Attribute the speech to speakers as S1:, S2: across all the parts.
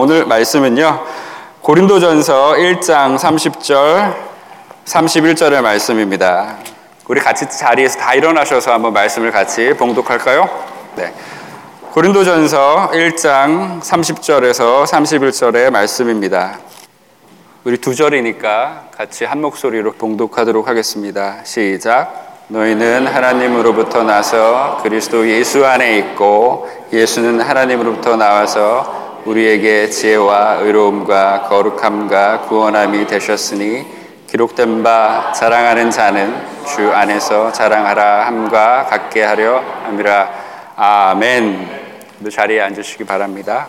S1: 오늘 말씀은요. 고린도전서 1장 30절 31절의 말씀입니다. 우리 같이 자리에서 다 일어나셔서 한번 말씀을 같이 봉독할까요? 네. 고린도전서 1장 30절에서 31절의 말씀입니다. 우리 두 절이니까 같이 한 목소리로 봉독하도록 하겠습니다. 시작. 너희는 하나님으로부터 나서 그리스도 예수 안에 있고 예수는 하나님으로부터 나와서 우리에게 지혜와 의로움과 거룩함과 구원함이 되셨으니 기록된 바 자랑하는 자는 주 안에서 자랑하라 함과 같게 하려 함이라 아멘. 자리에 앉으시기 바랍니다.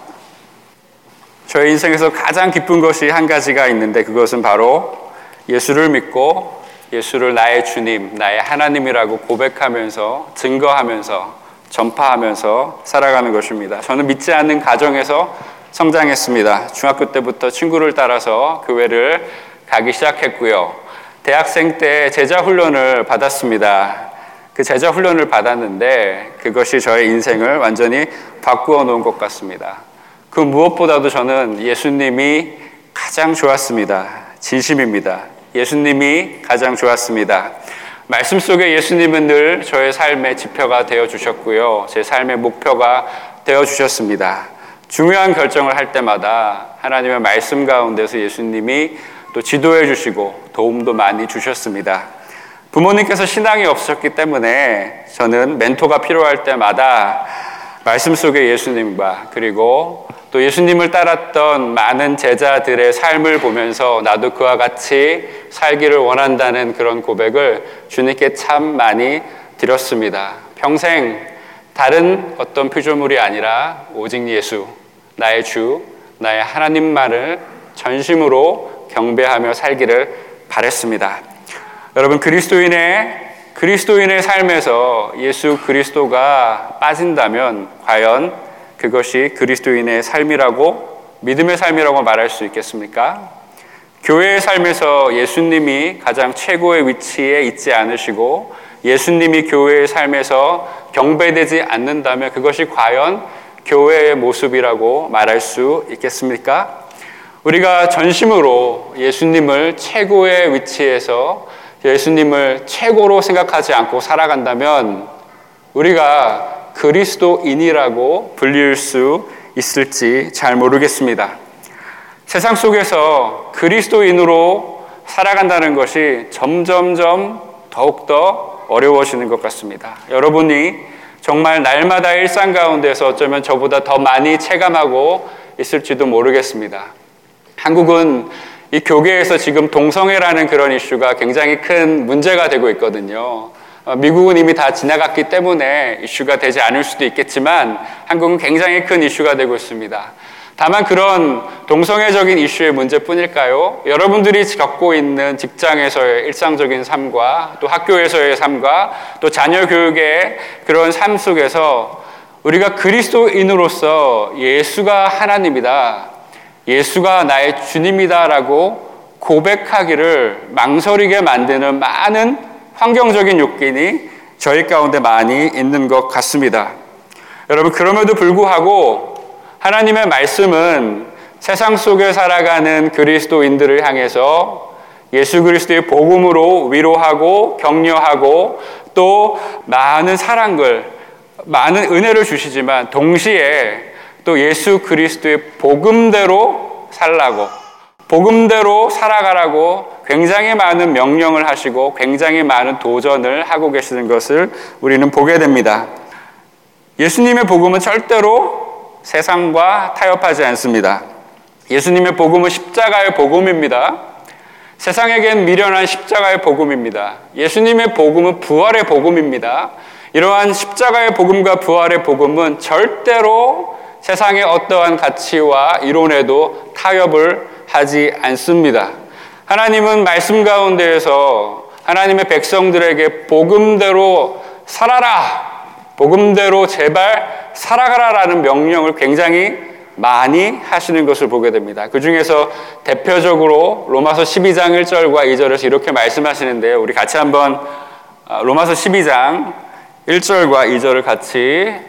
S1: 저의 인생에서 가장 기쁜 것이 한 가지가 있는데 그것은 바로 예수를 믿고 예수를 나의 주님, 나의 하나님이라고 고백하면서 증거하면서 전파하면서 살아가는 것입니다. 저는 믿지 않는 가정에서 성장했습니다. 중학교 때부터 친구를 따라서 교회를 가기 시작했고요. 대학생 때 제자 훈련을 받았습니다. 그 제자 훈련을 받았는데 그것이 저의 인생을 완전히 바꾸어 놓은 것 같습니다. 그 무엇보다도 저는 예수님이 가장 좋았습니다. 진심입니다. 예수님이 가장 좋았습니다. 말씀 속에 예수님은 늘 저의 삶의 지표가 되어 주셨고요. 제 삶의 목표가 되어 주셨습니다. 중요한 결정을 할 때마다 하나님의 말씀 가운데서 예수님이 또 지도해 주시고 도움도 많이 주셨습니다. 부모님께서 신앙이 없으셨기 때문에 저는 멘토가 필요할 때마다 말씀 속의 예수님과 그리고 또 예수님을 따랐던 많은 제자들의 삶을 보면서 나도 그와 같이 살기를 원한다는 그런 고백을 주님께 참 많이 드렸습니다. 평생 다른 어떤 피조물이 아니라 오직 예수, 나의 주, 나의 하나님만을 전심으로 경배하며 살기를 바랬습니다. 여러분 그리스도인의 그리스도인의 삶에서 예수 그리스도가 빠진다면 과연 그것이 그리스도인의 삶이라고 믿음의 삶이라고 말할 수 있겠습니까? 교회의 삶에서 예수님이 가장 최고의 위치에 있지 않으시고 예수님이 교회의 삶에서 경배되지 않는다면 그것이 과연 교회의 모습이라고 말할 수 있겠습니까? 우리가 전심으로 예수님을 최고의 위치에서 예수님을 최고로 생각하지 않고 살아간다면 우리가 그리스도인이라고 불릴 수 있을지 잘 모르겠습니다. 세상 속에서 그리스도인으로 살아간다는 것이 점점점 더욱더 어려워지는 것 같습니다. 여러분이 정말 날마다 일상 가운데서 어쩌면 저보다 더 많이 체감하고 있을지도 모르겠습니다. 한국은 이 교계에서 지금 동성애라는 그런 이슈가 굉장히 큰 문제가 되고 있거든요. 어, 미국은 이미 다 지나갔기 때문에 이슈가 되지 않을 수도 있겠지만 한국은 굉장히 큰 이슈가 되고 있습니다. 다만 그런 동성애적인 이슈의 문제뿐일까요? 여러분들이 겪고 있는 직장에서의 일상적인 삶과 또 학교에서의 삶과 또 자녀 교육의 그런 삶 속에서 우리가 그리스도인으로서 예수가 하나님이다. 예수가 나의 주님이다라고 고백하기를 망설이게 만드는 많은 환경적인 욕인이 저희 가운데 많이 있는 것 같습니다. 여러분, 그럼에도 불구하고 하나님의 말씀은 세상 속에 살아가는 그리스도인들을 향해서 예수 그리스도의 복음으로 위로하고 격려하고 또 많은 사랑을 많은 은혜를 주시지만 동시에 또 예수 그리스도의 복음대로 살라고 복음대로 살아가라고 굉장히 많은 명령을 하시고 굉장히 많은 도전을 하고 계시는 것을 우리는 보게 됩니다. 예수님의 복음은 절대로 세상과 타협하지 않습니다. 예수님의 복음은 십자가의 복음입니다. 세상에겐 미련한 십자가의 복음입니다. 예수님의 복음은 부활의 복음입니다. 이러한 십자가의 복음과 부활의 복음은 절대로 세상의 어떠한 가치와 이론에도 타협을 하지 않습니다. 하나님은 말씀 가운데에서 하나님의 백성들에게 복음대로 살아라! 복음대로 제발 살아가라라는 명령을 굉장히 많이 하시는 것을 보게 됩니다. 그 중에서 대표적으로 로마서 12장 1절과 2절에서 이렇게 말씀하시는데요. 우리 같이 한번 아, 로마서 12장 1절과 2절을 같이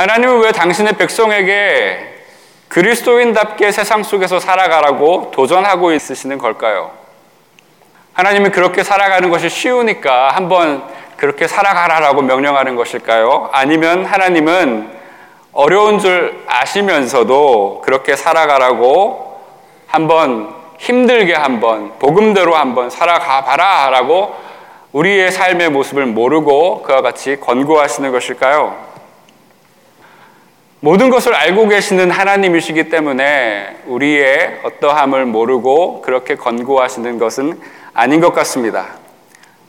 S1: 하나님은 왜 당신의 백성에게 그리스도인답게 세상 속에서 살아가라고 도전하고 있으시는 걸까요? 하나님이 그렇게 살아가는 것이 쉬우니까 한번 그렇게 살아가라라고 명령하는 것일까요? 아니면 하나님은 어려운 줄 아시면서도 그렇게 살아가라고 한번 힘들게 한번 복음대로 한번 살아가 봐라라고 우리의 삶의 모습을 모르고 그와 같이 권고하시는 것일까요? 모든 것을 알고 계시는 하나님이시기 때문에 우리의 어떠함을 모르고 그렇게 권고하시는 것은 아닌 것 같습니다.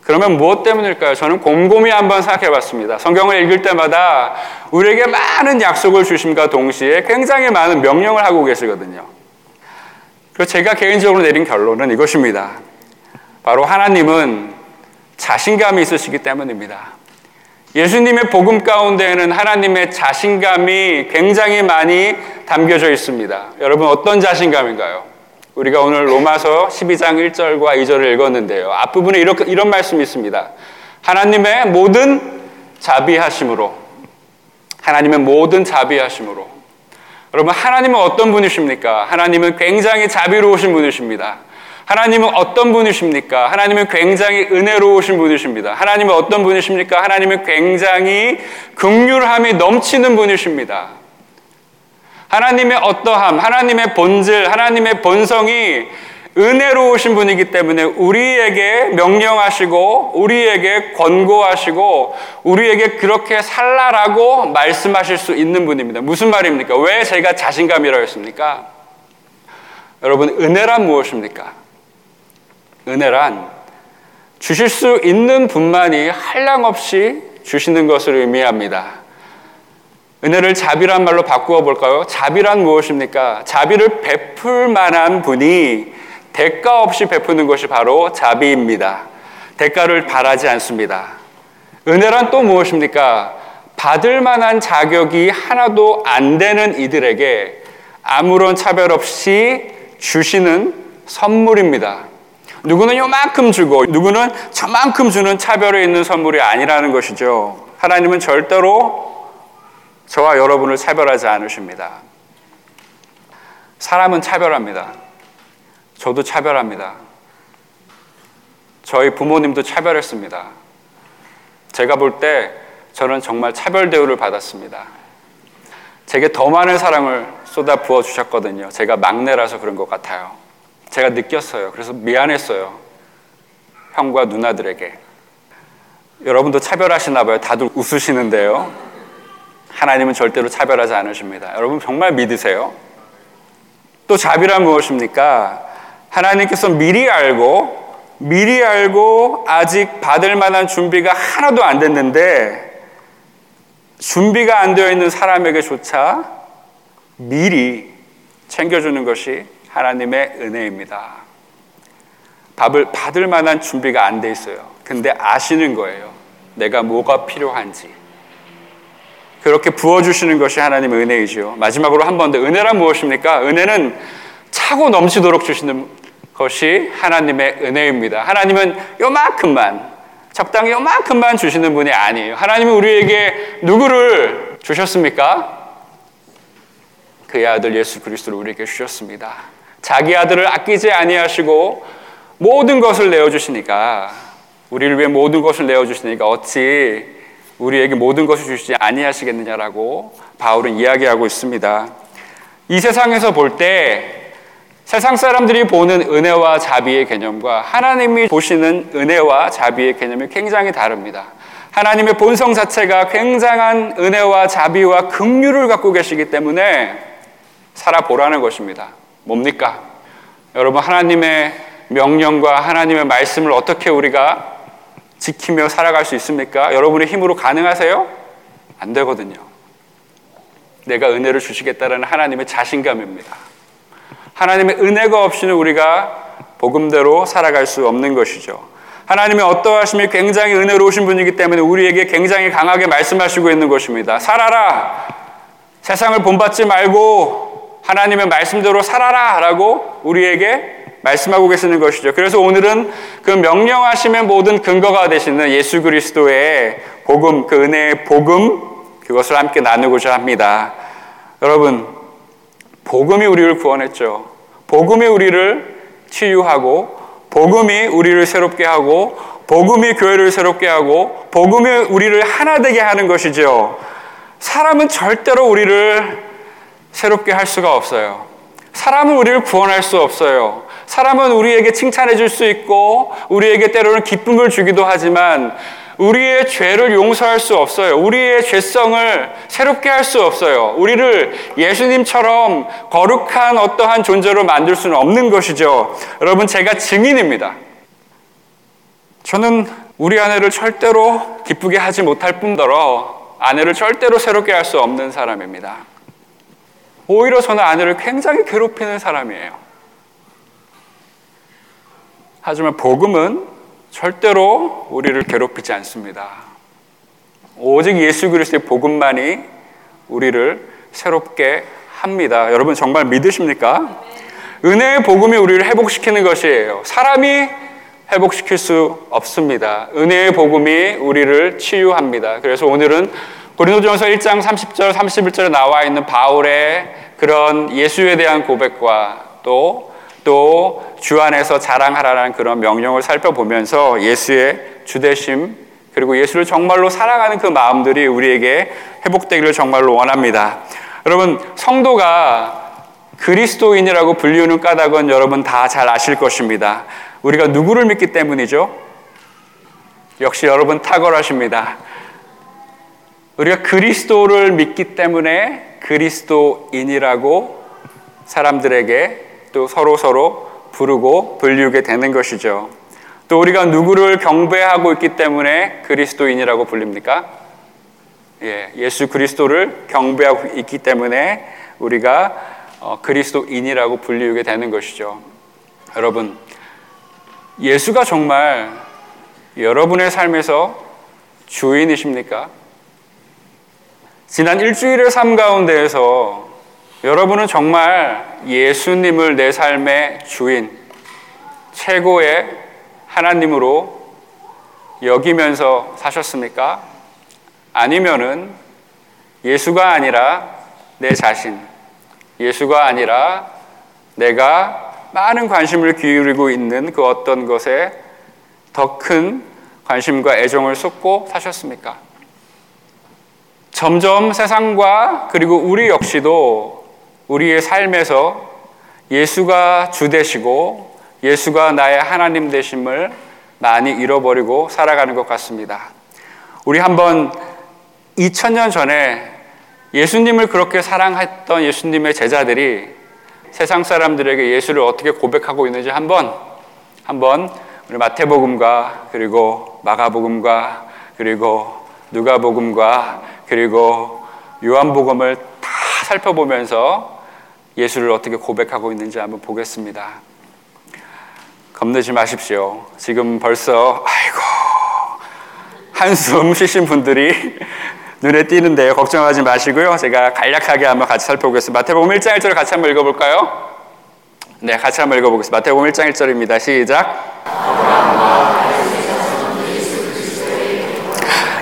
S1: 그러면 무엇 때문일까요? 저는 곰곰이 한번 생각해 봤습니다. 성경을 읽을 때마다 우리에게 많은 약속을 주심과 동시에 굉장히 많은 명령을 하고 계시거든요. 그래서 제가 개인적으로 내린 결론은 이것입니다. 바로 하나님은 자신감이 있으시기 때문입니다. 예수님의 복음 가운데에는 하나님의 자신감이 굉장히 많이 담겨져 있습니다. 여러분 어떤 자신감인가요? 우리가 오늘 로마서 12장 1절과 2절을 읽었는데요. 앞부분에 이렇게, 이런 말씀이 있습니다. 하나님의 모든 자비하심으로 하나님의 모든 자비하심으로 여러분 하나님은 어떤 분이십니까? 하나님은 굉장히 자비로우신 분이십니다. 하나님은 어떤 분이십니까? 하나님은 굉장히 은혜로우신 분이십니다. 하나님은 어떤 분이십니까? 하나님은 굉장히 극률함이 넘치는 분이십니다. 하나님의 어떠함, 하나님의 본질, 하나님의 본성이 은혜로우신 분이기 때문에 우리에게 명령하시고 우리에게 권고하시고 우리에게 그렇게 살라라고 말씀하실 수 있는 분입니다. 무슨 말입니까? 왜 제가 자신감이라고 했습니까? 여러분, 은혜란 무엇입니까? 은혜란 주실 수 있는 분만이 한량 없이 주시는 것을 의미합니다. 은혜를 자비란 말로 바꾸어 볼까요? 자비란 무엇입니까? 자비를 베풀 만한 분이 대가 없이 베푸는 것이 바로 자비입니다. 대가를 바라지 않습니다. 은혜란 또 무엇입니까? 받을 만한 자격이 하나도 안 되는 이들에게 아무런 차별 없이 주시는 선물입니다. 누구는 요만큼 주고 누구는 저만큼 주는 차별에 있는 선물이 아니라는 것이죠. 하나님은 절대로 저와 여러분을 차별하지 않으십니다. 사람은 차별합니다. 저도 차별합니다. 저희 부모님도 차별했습니다. 제가 볼 때 저는 정말 차별 대우를 받았습니다. 제게 더 많은 사랑을 쏟아 부어 주셨거든요. 제가 막내라서 그런 것 같아요. 제가 느꼈어요. 그래서 미안했어요. 형과 누나들에게. 여러분도 차별하시나 봐요. 다들 웃으시는데요. 하나님은 절대로 차별하지 않으십니다. 여러분 정말 믿으세요? 또 자비란 무엇입니까? 하나님께서 미리 알고 미리 알고 아직 받을 만한 준비가 하나도 안 됐는데 준비가 안 되어 있는 사람에게조차 미리 챙겨주는 것이 하나님의 은혜입니다. 밥을 받을 만한 준비가 안 돼 있어요. 근데 아시는 거예요. 내가 뭐가 필요한지. 그렇게 부어주시는 것이 하나님의 은혜이죠. 마지막으로 한 번 더. 은혜란 무엇입니까? 은혜는 차고 넘치도록 주시는 것이 하나님의 은혜입니다. 하나님은 요만큼만, 적당히 요만큼만 주시는 분이 아니에요. 하나님은 우리에게 누구를 주셨습니까? 그의 아들 예수 그리스도를 우리에게 주셨습니다. 자기 아들을 아끼지 아니하시고 모든 것을 내어 주시니까 우리를 위해 모든 것을 내어 주시니까 어찌 우리에게 모든 것을 주시지 아니하시겠느냐라고 바울은 이야기하고 있습니다. 이 세상에서 볼 때 세상 사람들이 보는 은혜와 자비의 개념과 하나님이 보시는 은혜와 자비의 개념이 굉장히 다릅니다. 하나님의 본성 자체가 굉장한 은혜와 자비와 긍휼을 갖고 계시기 때문에 살아보라는 것입니다. 뭡니까? 여러분, 하나님의 명령과 하나님의 말씀을 어떻게 우리가 지키며 살아갈 수 있습니까? 여러분의 힘으로 가능하세요? 안 되거든요. 내가 은혜를 주시겠다라는 하나님의 자신감입니다. 하나님의 은혜가 없이는 우리가 복음대로 살아갈 수 없는 것이죠. 하나님의 어떠하심이 굉장히 은혜로우신 분이기 때문에 우리에게 굉장히 강하게 말씀하시고 있는 것입니다. 살아라! 세상을 본받지 말고 하나님의 말씀대로 살아라! 라고 우리에게 말씀하고 계시는 것이죠. 그래서 오늘은 그 명령하심의 모든 근거가 되시는 예수 그리스도의 복음, 그 은혜의 복음, 그것을 함께 나누고자 합니다. 여러분, 복음이 우리를 구원했죠. 복음이 우리를 치유하고, 복음이 우리를 새롭게 하고, 복음이 교회를 새롭게 하고, 복음이 우리를 하나 되게 하는 것이죠. 사람은 절대로 우리를 새롭게 할 수가 없어요. 사람은 우리를 구원할 수 없어요. 사람은 우리에게 칭찬해 줄 수 있고, 우리에게 때로는 기쁨을 주기도 하지만, 우리의 죄를 용서할 수 없어요. 우리의 죄성을 새롭게 할 수 없어요. 우리를 예수님처럼 거룩한 어떠한 존재로 만들 수는 없는 것이죠. 여러분, 제가 증인입니다. 저는 우리 아내를 절대로 기쁘게 하지 못할 뿐더러 아내를 절대로 새롭게 할 수 없는 사람입니다. 오히려 저는 아내를 굉장히 괴롭히는 사람이에요. 하지만 복음은 절대로 우리를 괴롭히지 않습니다. 오직 예수 그리스도의 복음만이 우리를 새롭게 합니다. 여러분 정말 믿으십니까? 은혜의 복음이 우리를 회복시키는 것이에요. 사람이 회복시킬 수 없습니다. 은혜의 복음이 우리를 치유합니다. 그래서 오늘은 고린도전서 1장 30절 31절에 나와 있는 바울의 그런 예수에 대한 고백과 또 또 주 안에서 자랑하라는 그런 명령을 살펴보면서 예수의 주대심 그리고 예수를 정말로 사랑하는 그 마음들이 우리에게 회복되기를 정말로 원합니다. 여러분 성도가 그리스도인이라고 불리우는 까닭은 여러분 다 잘 아실 것입니다. 우리가 누구를 믿기 때문이죠? 역시 여러분 탁월하십니다. 우리가 그리스도를 믿기 때문에 그리스도인이라고 사람들에게 또 서로 서로 부르고 불리우게 되는 것이죠. 또 우리가 누구를 경배하고 있기 때문에 그리스도인이라고 불립니까? 예, 예수 그리스도를 경배하고 있기 때문에 우리가 어, 그리스도인이라고 불리우게 되는 것이죠. 여러분, 예수가 정말 여러분의 삶에서 주인이십니까? 지난 일주일의 삶 가운데에서 여러분은 정말 예수님을 내 삶의 주인, 최고의 하나님으로 여기면서 사셨습니까? 아니면은 예수가 아니라 내 자신, 예수가 아니라 내가 많은 관심을 기울이고 있는 그 어떤 것에 더 큰 관심과 애정을 쏟고 사셨습니까? 점점 세상과 그리고 우리 역시도 우리의 삶에서 예수가 주 되시고 예수가 나의 하나님 되심을 많이 잃어버리고 살아가는 것 같습니다. 우리 한번 2000년 전에 예수님을 그렇게 사랑했던 예수님의 제자들이 세상 사람들에게 예수를 어떻게 고백하고 있는지 한번 한번 우리 마태복음과 그리고 마가복음과 그리고 누가복음과 그리고 요한복음을 다 살펴보면서 예수를 어떻게 고백하고 있는지 한번 보겠습니다. 겁내지 마십시오. 지금 벌써 아이고 한숨 쉬신 분들이 눈에 띄는데요. 걱정하지 마시고요. 제가 간략하게 한번 같이 살펴보겠습니다. 마태복음 1장 1절 같이 한번 읽어볼까요? 네, 같이 한번 읽어보겠습니다. 마태복음 1장 1절입니다. 시작.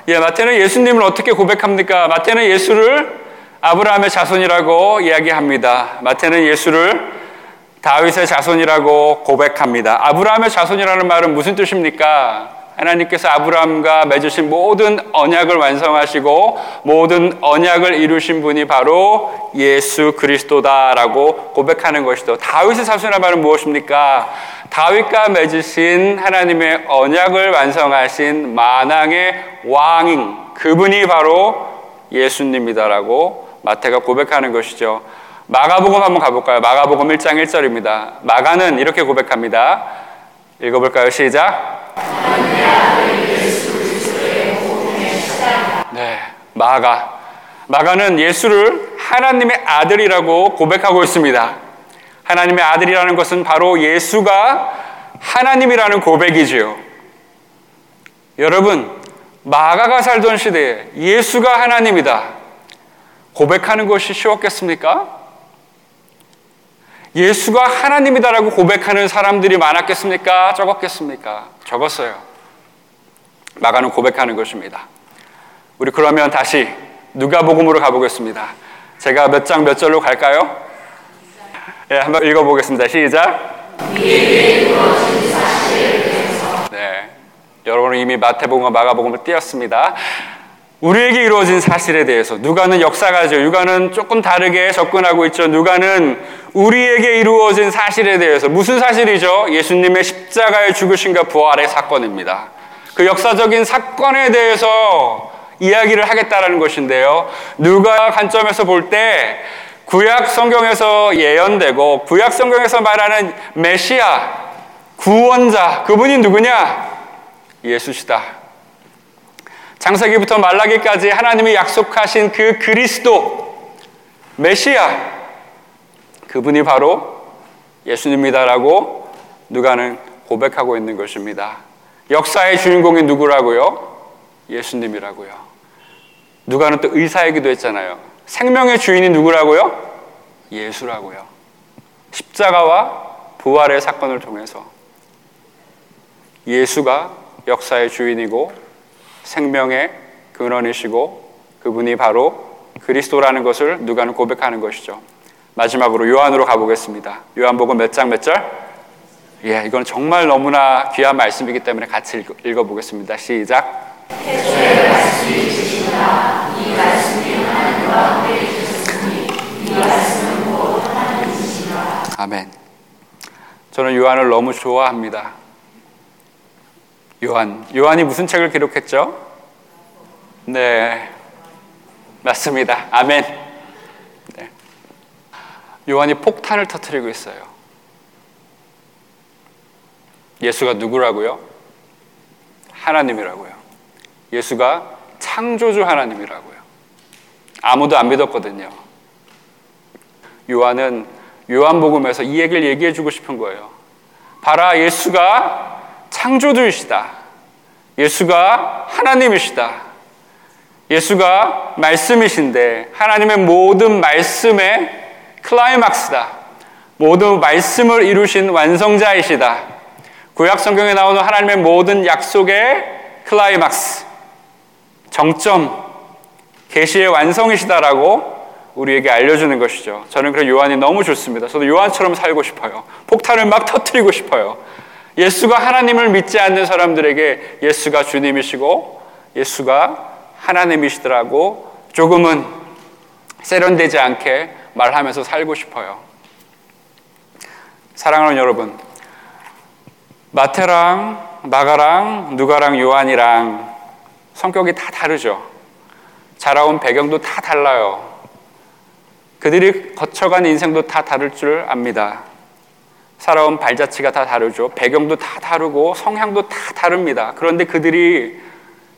S1: 예, 마태는 예수님을 어떻게 고백합니까? 마태는 예수를 아브라함의 자손이라고 이야기합니다. 마태는 예수를 다윗의 자손이라고 고백합니다. 아브라함의 자손이라는 말은 무슨 뜻입니까? 하나님께서 아브라함과 맺으신 모든 언약을 완성하시고 모든 언약을 이루신 분이 바로 예수 그리스도다라고 고백하는 것이죠. 다윗의 자손이라는 말은 무엇입니까? 다윗과 맺으신 하나님의 언약을 완성하신 만왕의 왕인 그분이 바로 예수님이다라고 마태가 고백하는 것이죠. 마가복음 한번 가볼까요? 마가복음 1장 1절입니다. 마가는 이렇게 고백합니다. 읽어볼까요? 시작. 네, 마가. 마가는 예수를 하나님의 아들이라고 고백하고 있습니다. 하나님의 아들이라는 것은 바로 예수가 하나님이라는 고백이지요. 여러분, 마가가 살던 시대에 예수가 하나님이다. 고백하는 것이 쉬웠겠습니까? 예수가 하나님이다라고 고백하는 사람들이 많았겠습니까? 적었겠습니까? 적었어요. 마가는 고백하는 것입니다. 우리 그러면 다시 누가복음으로 가보겠습니다. 제가 몇 장 몇 절로 갈까요? 예, 네, 한번 읽어보겠습니다. 시작. 네, 여러분은 이미 마태복음과 마가복음을 띄었습니다. 우리에게 이루어진 사실에 대해서 누가는 역사가죠. 누가는 조금 다르게 접근하고 있죠. 누가는 우리에게 이루어진 사실에 대해서 무슨 사실이죠? 예수님의 십자가의 죽으심과 부활의 사건입니다. 그 역사적인 사건에 대해서 이야기를 하겠다라는 것인데요. 누가 관점에서 볼 때 구약 성경에서 예언되고 구약 성경에서 말하는 메시아 구원자 그분이 누구냐? 예수시다. 장세기부터 말라기까지 하나님이 약속하신 그 그리스도 메시아 그분이 바로 예수님이다라고 누가는 고백하고 있는 것입니다. 역사의 주인공이 누구라고요? 예수님이라고요. 누가는 또 의사이기도 했잖아요. 생명의 주인이 누구라고요? 예수라고요. 십자가와 부활의 사건을 통해서 예수가 역사의 주인이고 생명의 근원이시고 그분이 바로 그리스도라는 것을 누가는 고백하는 것이죠. 마지막으로 요한으로 가보겠습니다. 요한복음 몇 장 몇 절? 예, 이건 정말 너무나 귀한 말씀이기 때문에 같이 읽어, 보겠습니다 시작. 아멘. 저는 요한을 너무 좋아합니다. 요한. 요한이 무슨 책을 기록했죠? 네. 맞습니다. 아멘. 네. 요한이 폭탄을 터뜨리고 있어요. 예수가 누구라고요? 하나님이라고요. 예수가 창조주 하나님이라고요. 아무도 안 믿었거든요. 요한은 요한복음에서 이 얘기를 얘기해 주고 싶은 거예요. 봐라, 예수가 창조주이시다. 예수가 하나님이시다. 예수가 말씀이신데 하나님의 모든 말씀의 클라이막스다. 모든 말씀을 이루신 완성자이시다. 구약 성경에 나오는 하나님의 모든 약속의 클라이막스, 정점, 계시의 완성이시다라고 우리에게 알려주는 것이죠. 저는 그런 요한이 너무 좋습니다. 저도 요한처럼 살고 싶어요. 폭탄을 막 터트리고 싶어요. 예수가 하나님을 믿지 않는 사람들에게 예수가 주님이시고 예수가 하나님이시더라고 조금은 세련되지 않게 말하면서 살고 싶어요. 사랑하는 여러분, 마태랑 마가랑 누가랑 요한이랑 성격이 다 다르죠. 자라온 배경도 다 달라요. 그들이 거쳐간 인생도 다 다를 줄 압니다. 살아온 발자취가 다 다르죠. 배경도 다 다르고 성향도 다 다릅니다. 그런데 그들이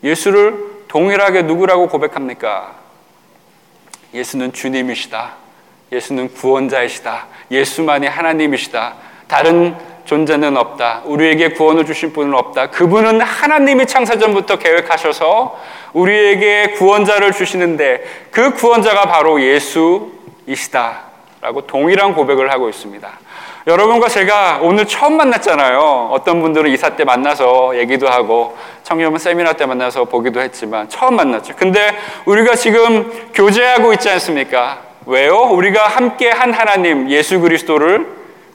S1: 예수를 동일하게 누구라고 고백합니까? 예수는 주님이시다. 예수는 구원자이시다. 예수만이 하나님이시다. 다른 존재는 없다. 우리에게 구원을 주신 분은 없다. 그분은 하나님이 창세전부터 계획하셔서 우리에게 구원자를 주시는데 그 구원자가 바로 예수이시다. 라고 동일한 고백을 하고 있습니다. 여러분과 제가 오늘 처음 만났잖아요. 어떤 분들은 이사 때 만나서 얘기도 하고 청년은 세미나 때 만나서 보기도 했지만 처음 만났죠. 근데 우리가 지금 교제하고 있지 않습니까? 왜요? 우리가 함께 한 하나님 예수 그리스도를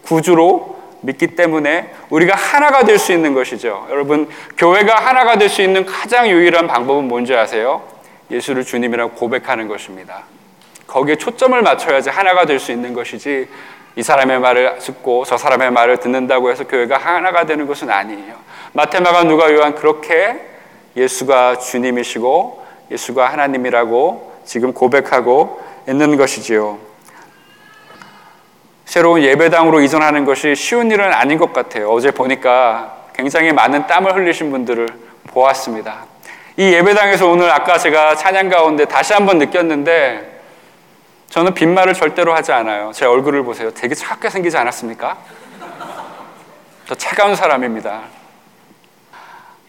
S1: 구주로 믿기 때문에 우리가 하나가 될 수 있는 것이죠. 여러분, 교회가 하나가 될 수 있는 가장 유일한 방법은 뭔지 아세요? 예수를 주님이라고 고백하는 것입니다. 거기에 초점을 맞춰야지 하나가 될 수 있는 것이지 이 사람의 말을 듣고 저 사람의 말을 듣는다고 해서 교회가 하나가 되는 것은 아니에요. 마테마가 누가 요한 그렇게 예수가 주님이시고 예수가 하나님이라고 지금 고백하고 있는 것이지요. 새로운 예배당으로 이전하는 것이 쉬운 일은 아닌 것 같아요. 어제 보니까 굉장히 많은 땀을 흘리신 분들을 보았습니다. 이 예배당에서 오늘 아까 제가 찬양 가운데 다시 한번 느꼈는데 저는 빈말을 절대로 하지 않아요. 제 얼굴을 보세요. 되게 차갑게 생기지 않았습니까? 저 차가운 사람입니다.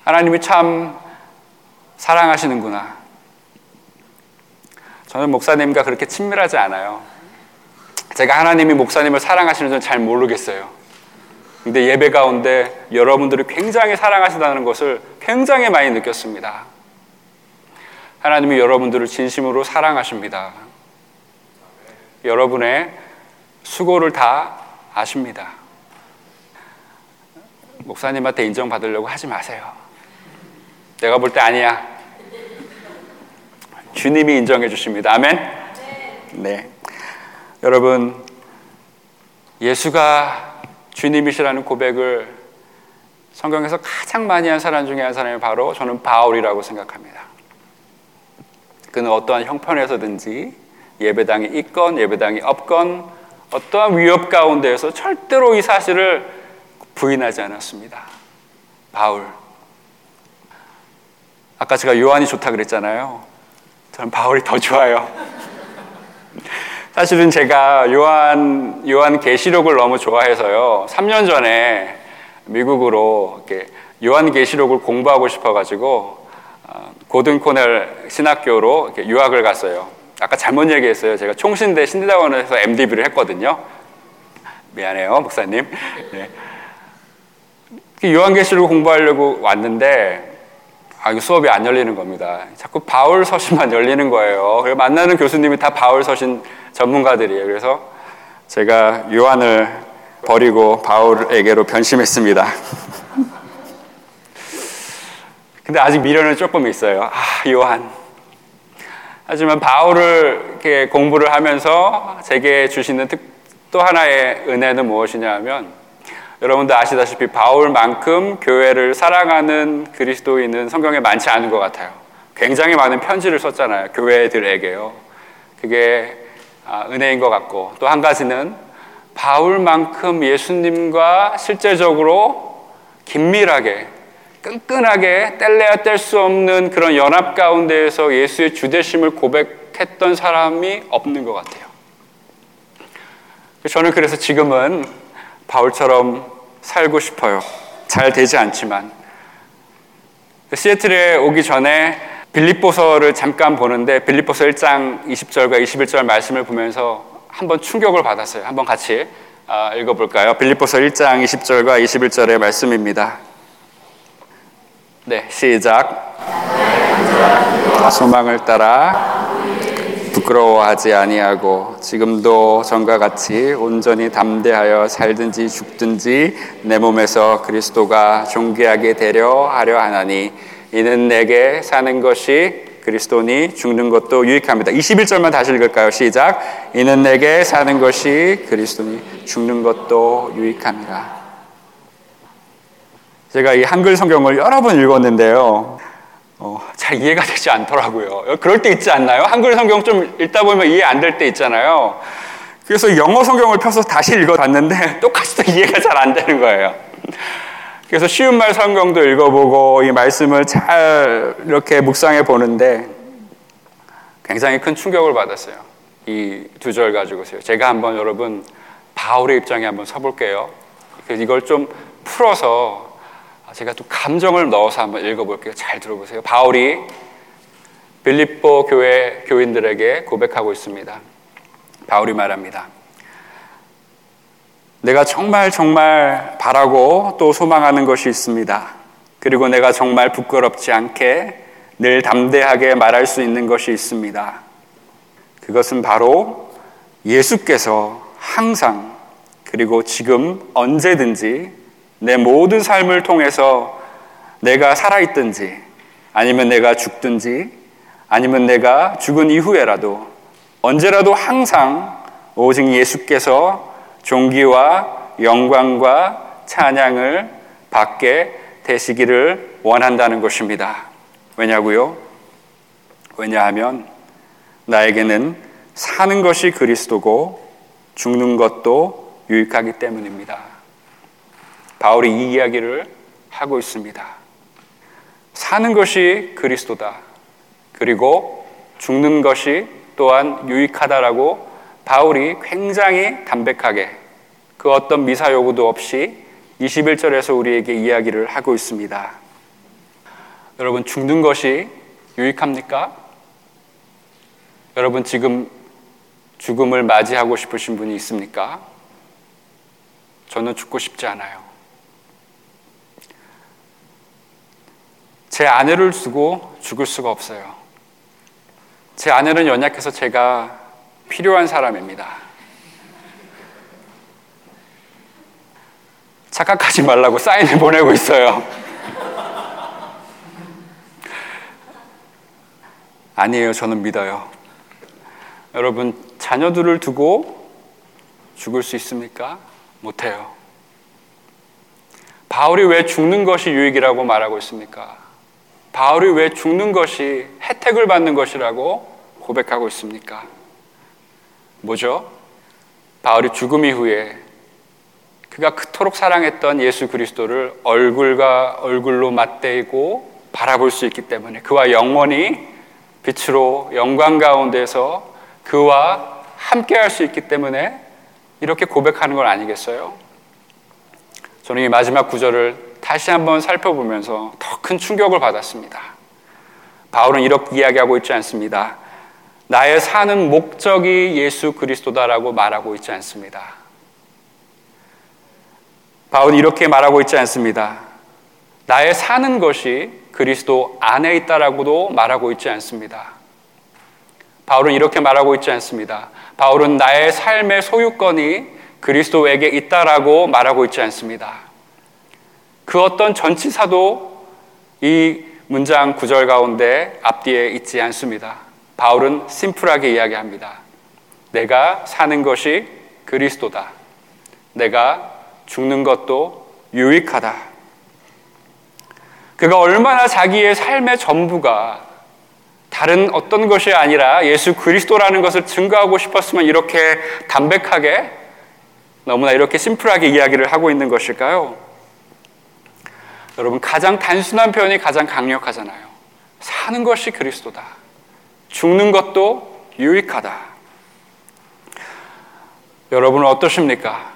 S1: 하나님이 참 사랑하시는구나. 저는 목사님과 그렇게 친밀하지 않아요. 제가 하나님이 목사님을 사랑하시는 줄잘 모르겠어요. 근데 예배 가운데 여러분들이 굉장히 사랑하신다는 것을 굉장히 많이 느꼈습니다. 하나님이 여러분들을 진심으로 사랑하십니다. 여러분의 수고를 다 아십니다. 목사님한테 인정받으려고 하지 마세요. 내가 볼 때 아니야. 주님이 인정해 주십니다. 아멘? 네. 여러분, 예수가 주님이시라는 고백을 성경에서 가장 많이 한 사람 중에 한 사람이 바로 저는 바울이라고 생각합니다. 그는 어떠한 형편에서든지 예배당이 있건 예배당이 없건 어떠한 위협 가운데에서 절대로 이 사실을 부인하지 않았습니다. 바울. 아까 제가 요한이 좋다 그랬잖아요. 저는 바울이 더 좋아요. 사실은 제가 요한 요한 계시록을 너무 좋아해서요. 3년 전에 미국으로 이렇게 요한 계시록을 공부하고 싶어 가지고 어, 고든 코넬 신학교로 유학을 갔어요. 아까 잘못 얘기했어요. 제가 총신대 신대대원에서 MDB를 했거든요. 미안해요, 목사님. 네. 요한계시록 공부하려고 왔는데 아, 이 수업이 안 열리는 겁니다. 자꾸 바울 서신만 열리는 거예요. 만나는 교수님이 다 바울 서신 전문가들이에요. 그래서 제가 요한을 버리고 바울에게로 변심했습니다. 근데 아직 미련은 조금 있어요. 아, 요한. 하지만 바울을 이렇게 공부를 하면서 제게 주시는 또 하나의 은혜는 무엇이냐 하면 여러분들 아시다시피 바울만큼 교회를 사랑하는 그리스도인은 성경에 많지 않은 것 같아요. 굉장히 많은 편지를 썼잖아요. 교회들에게요. 그게 아, 은혜인 것 같고 또 한 가지는 바울만큼 예수님과 실제적으로 긴밀하게 끈끈하게 뗄래야 뗄 수 없는 그런 연합 가운데에서 예수의 주대심을 고백했던 사람이 없는 것 같아요. 저는 그래서 지금은 바울처럼 살고 싶어요. 잘 되지 않지만. 시애틀에 오기 전에 빌립보서를 잠깐 보는데 빌립보서 1장 20절과 21절 말씀을 보면서 한번 충격을 받았어요. 한번 같이 아, 읽어볼까요? 빌립보서 1장 20절과 21절의 말씀입니다. 네, 시작. 소망을 따라 부끄러워하지 아니하고 지금도 전과 같이 온전히 담대하여 살든지 죽든지 내 몸에서 그리스도가 존귀하게 되려 하려 하나니 이는 내게 사는 것이 그리스도니 죽는 것도 유익합니다. 21절만 다시 읽을까요? 시작. 이는 내게 사는 것이 그리스도니 죽는 것도 유익합니다. 제가 이 한글 성경을 여러 번 읽었는데요. 어, 잘 이해가 되지 않더라고요. 그럴 때 있지 않나요? 한글 성경 좀 읽다 보면 이해 안 될 때 있잖아요. 그래서 영어 성경을 펴서 다시 읽어봤는데 똑같이 또 이해가 잘 안 되는 거예요. 그래서 쉬운 말 성경도 읽어보고 이 말씀을 잘 이렇게 묵상해 보는데 굉장히 큰 충격을 받았어요. 이 두 절 가지고서요. 제가 한번 여러분 바울의 입장에 한번 서볼게요. 이걸 좀 풀어서 아, 제가 또 감정을 넣어서 한번 읽어볼게요. 잘 들어보세요. 바울이 빌립보 교회 교인들에게 고백하고 있습니다. 바울이 말합니다. 내가 정말 정말 바라고 또 소망하는 것이 있습니다. 그리고 내가 정말 부끄럽지 않게 늘 담대하게 말할 수 있는 것이 있습니다. 그것은 바로 예수께서 항상 그리고 지금 언제든지 내 모든 삶을 통해서 내가 살아있든지 아니면 내가 죽든지 아니면 내가 죽은 이후에라도 언제라도 항상 오직 예수께서 존귀와 영광과 찬양을 받게 되시기를 원한다는 것입니다. 왜냐고요? 왜냐하면 나에게는 사는 것이 그리스도고 죽는 것도 유익하기 때문입니다. 바울이 이 이야기를 하고 있습니다. 사는 것이 그리스도다. 그리고 죽는 것이 또한 유익하다라고 바울이 굉장히 담백하게 그 어떤 미사 요구도 없이 21절에서 우리에게 이야기를 하고 있습니다. 여러분, 죽는 것이 유익합니까? 여러분, 지금 죽음을 맞이하고 싶으신 분이 있습니까? 저는 죽고 싶지 않아요. 제 아내를 두고 죽을 수가 없어요. 제 아내는 연약해서 제가 필요한 사람입니다. 착각하지 말라고 사인을 보내고 있어요. 아니에요. 저는 믿어요. 여러분, 자녀들을 두고 죽을 수 있습니까? 못해요. 바울이 왜 죽는 것이 유익이라고 말하고 있습니까? 바울이 왜 죽는 것이 혜택을 받는 것이라고 고백하고 있습니까? 뭐죠? 바울이 죽음 이후에 그가 그토록 사랑했던 예수 그리스도를 얼굴과 얼굴로 맞대고 바라볼 수 있기 때문에 그와 영원히 빛으로 영광 가운데서 그와 함께 할 수 있기 때문에 이렇게 고백하는 건 아니겠어요? 저는 이 마지막 구절을 다시 한번 살펴보면서 더 큰 충격을 받았습니다. 바울은 이렇게 이야기하고 있지 않습니다. 나의 사는 목적이 예수 그리스도다라고 말하고 있지 않습니다. 바울이 이렇게 말하고 있지 않습니다. 나의 사는 것이 그리스도 안에 있다라고도 말하고 있지 않습니다. 바울은 이렇게 말하고 있지 않습니다. 바울은 나의 삶의 소유권이 그리스도에게 있다라고 말하고 있지 않습니다. 그 어떤 전치사도 이 문장 구절 가운데 앞뒤에 있지 않습니다. 바울은 심플하게 이야기합니다. 내가 사는 것이 그리스도다. 내가 죽는 것도 유익하다. 그가 얼마나 자기의 삶의 전부가 다른 어떤 것이 아니라 예수 그리스도라는 것을 증거하고 싶었으면 이렇게 담백하게 너무나 이렇게 심플하게 이야기를 하고 있는 것일까요? 여러분, 가장 단순한 표현이 가장 강력하잖아요. 사는 것이 그리스도다. 죽는 것도 유익하다. 여러분은 어떠십니까?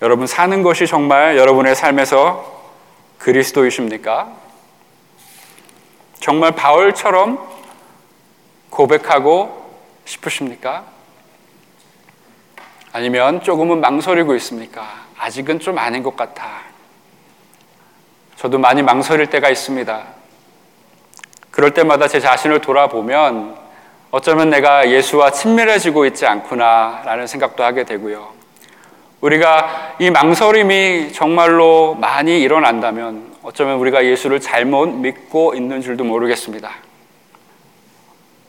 S1: 여러분 사는 것이 정말 여러분의 삶에서 그리스도이십니까? 정말 바울처럼 고백하고 싶으십니까? 아니면 조금은 망설이고 있습니까? 아직은 좀 아닌 것 같아. 저도 많이 망설일 때가 있습니다. 그럴 때마다 제 자신을 돌아보면 어쩌면 내가 예수와 친밀해지고 있지 않구나라는 생각도 하게 되고요. 우리가 이 망설임이 정말로 많이 일어난다면 어쩌면 우리가 예수를 잘못 믿고 있는 줄도 모르겠습니다.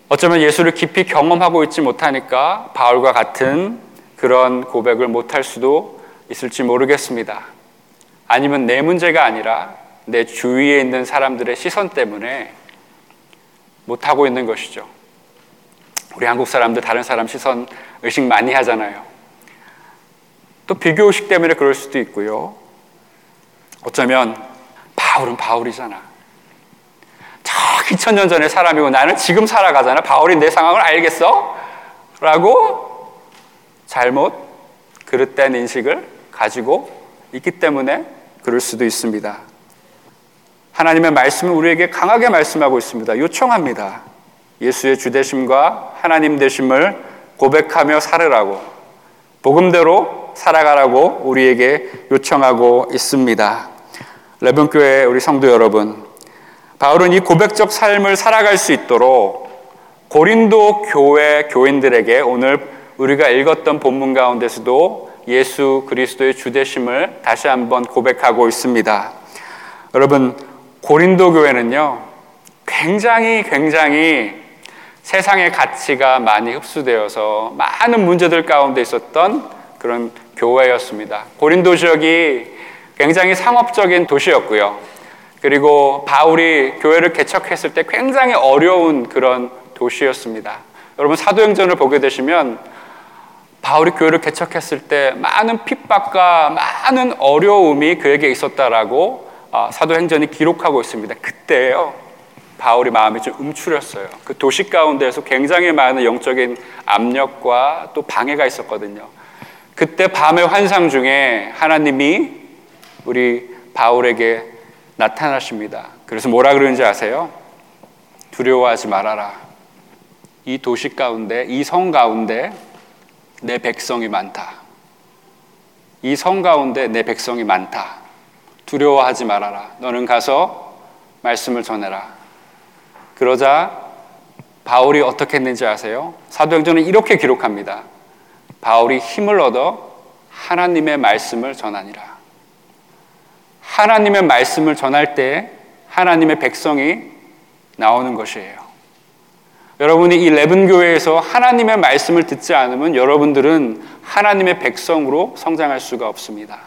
S1: 어쩌면 예수를 깊이 경험하고 있지 못하니까 바울과 같은 그런 고백을 못할 수도 있을지 모르겠습니다. 아니면 내 문제가 아니라 내 주위에 있는 사람들의 시선 때문에 못하고 있는 것이죠. 우리 한국 사람들 다른 사람 시선 의식 많이 하잖아요. 또 비교의식 때문에 그럴 수도 있고요. 어쩌면 바울은 바울이잖아. 저기 천년 전의 사람이고 나는 지금 살아가잖아. 바울이 내 상황을 알겠어? 라고 잘못 그릇된 인식을 가지고 있기 때문에 그럴 수도 있습니다. 하나님의 말씀은 우리에게 강하게 말씀하고 있습니다. 요청합니다. 예수의 주되심과 하나님 되심을 고백하며 살으라고. 복음대로 살아가라고 우리에게 요청하고 있습니다. 레븐교회 우리 성도 여러분, 바울은 이 고백적 삶을 살아갈 수 있도록 고린도 교회 교인들에게 오늘 우리가 읽었던 본문 가운데서도 예수 그리스도의 주대심을 다시 한번 고백하고 있습니다. 여러분, 고린도 교회는요, 굉장히 굉장히 세상의 가치가 많이 흡수되어서 많은 문제들 가운데 있었던 그런 교회였습니다. 고린도 지역이 굉장히 상업적인 도시였고요. 그리고 바울이 교회를 개척했을 때 굉장히 어려운 그런 도시였습니다. 여러분 사도행전을 보게 되시면 바울이 교회를 개척했을 때 많은 핍박과 많은 어려움이 그에게 있었다라고 아, 사도행전이 기록하고 있습니다. 그때요. 바울이 마음이 좀 움츠렸어요. 그 도시 가운데에서 굉장히 많은 영적인 압력과 또 방해가 있었거든요. 그때 밤의 환상 중에 하나님이 우리 바울에게 나타나십니다. 그래서 뭐라 그러는지 아세요? 두려워하지 말아라. 이 도시 가운데, 이 성 가운데 내 백성이 많다. 이 성 가운데 내 백성이 많다. 두려워하지 말아라. 너는 가서 말씀을 전해라. 그러자 바울이 어떻게 했는지 아세요? 사도행전은 이렇게 기록합니다. 바울이 힘을 얻어 하나님의 말씀을 전하니라. 하나님의 말씀을 전할 때 하나님의 백성이 나오는 것이에요. 여러분이 이 레븐 교회에서 하나님의 말씀을 듣지 않으면 여러분들은 하나님의 백성으로 성장할 수가 없습니다.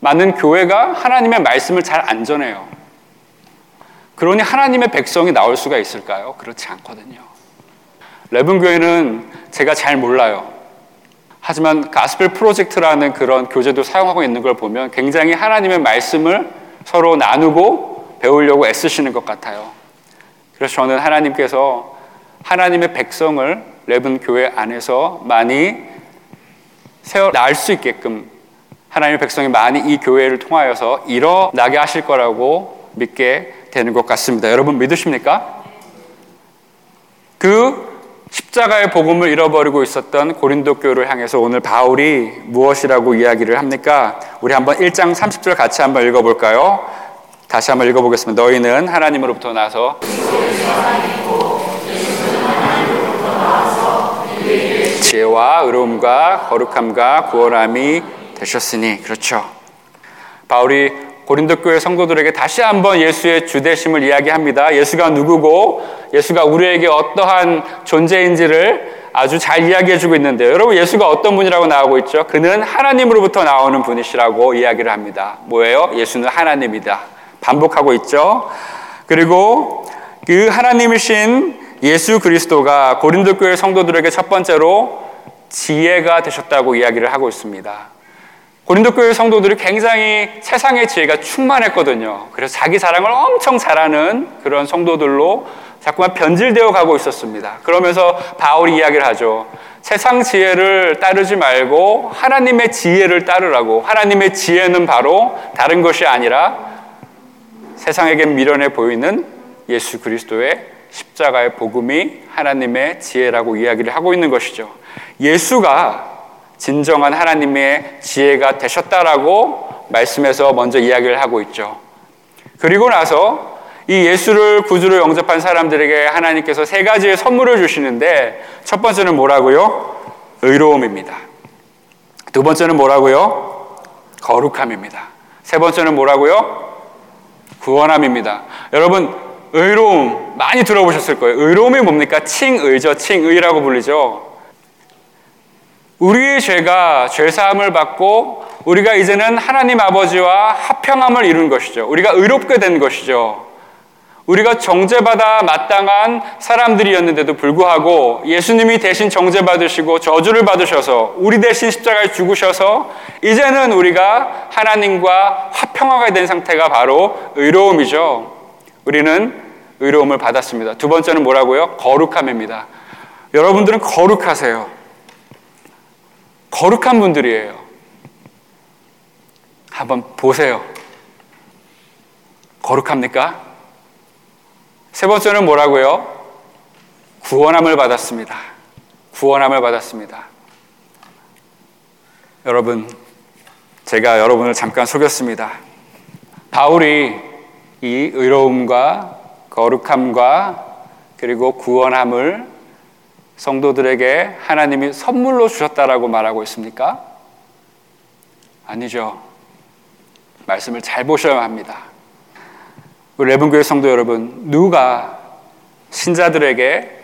S1: 많은 교회가 하나님의 말씀을 잘 안 전해요. 그러니 하나님의 백성이 나올 수가 있을까요? 그렇지 않거든요. 레븐 교회는 제가 잘 몰라요. 하지만 가스펠 프로젝트라는 그런 교재도 사용하고 있는 걸 보면 굉장히 하나님의 말씀을 서로 나누고 배우려고 애쓰시는 것 같아요. 그래서 저는 하나님께서 하나님의 백성을 레븐 교회 안에서 많이 세워 나을 수 있게끔 하나님의 백성이 많이 이 교회를 통하여서 일어나게 하실 거라고 믿게 되는 것 같습니다. 여러분 믿으십니까? 그 십자가의 복음을 잃어버리고 있었던 고린도 교회를 향해서 오늘 바울이 무엇이라고 이야기를 합니까? 우리 한번 1장 30절 같이 한번 읽어볼까요? 다시 한번 읽어보겠습니다. 너희는 하나님으로부터 나서 지혜와 의로움과 거룩함과 구원함이 되셨으니 그렇죠. 바울이 고린도 교회 성도들에게 다시 한번 예수의 주대심을 이야기합니다. 예수가 누구고 예수가 우리에게 어떠한 존재인지를 아주 잘 이야기해 주고 있는데요. 여러분 예수가 어떤 분이라고 나오고 있죠? 그는 하나님으로부터 나오는 분이시라고 이야기를 합니다. 뭐예요? 예수는 하나님이다. 반복하고 있죠. 그리고 그 하나님이신 예수 그리스도가 고린도 교회 성도들에게 첫 번째로 지혜가 되셨다고 이야기를 하고 있습니다. 고린도 교회 성도들이 굉장히 세상의 지혜가 충만했거든요. 그래서 자기 자랑을 엄청 잘하는 그런 성도들로 자꾸만 변질되어 가고 있었습니다. 그러면서 바울이 이야기를 하죠. 세상 지혜를 따르지 말고 하나님의 지혜를 따르라고. 하나님의 지혜는 바로 다른 것이 아니라 세상에게 미련해 보이는 예수 그리스도의 십자가의 복음이 하나님의 지혜라고 이야기를 하고 있는 것이죠. 예수가 진정한 하나님의 지혜가 되셨다라고 말씀에서 먼저 이야기를 하고 있죠. 그리고 나서 이 예수를 구주로 영접한 사람들에게 하나님께서 세 가지의 선물을 주시는데 첫 번째는 뭐라고요? 의로움입니다. 두 번째는 뭐라고요? 거룩함입니다. 세 번째는 뭐라고요? 구원함입니다. 여러분, 의로움 많이 들어보셨을 거예요. 의로움이 뭡니까? 칭의죠. 칭의라고 불리죠. 우리의 죄가 죄사함을 받고 우리가 이제는 하나님 아버지와 합평함을 이룬 것이죠. 우리가 의롭게 된 것이죠. 우리가 정죄받아 마땅한 사람들이었는데도 불구하고 예수님이 대신 정죄받으시고 저주를 받으셔서 우리 대신 십자가에 죽으셔서 이제는 우리가 하나님과 화평하게 된 상태가 바로 의로움이죠. 우리는 의로움을 받았습니다. 두 번째는 뭐라고요? 거룩함입니다. 여러분들은 거룩하세요. 거룩한 분들이에요. 한번 보세요. 거룩합니까? 세 번째는 뭐라고요? 구원함을 받았습니다. 구원함을 받았습니다. 여러분, 제가 여러분을 잠깐 속였습니다. 바울이 이 의로움과 거룩함과 그리고 구원함을 성도들에게 하나님이 선물로 주셨다라고 말하고 있습니까? 아니죠. 말씀을 잘 보셔야 합니다. 우리 레븐교회 성도 여러분, 누가 신자들에게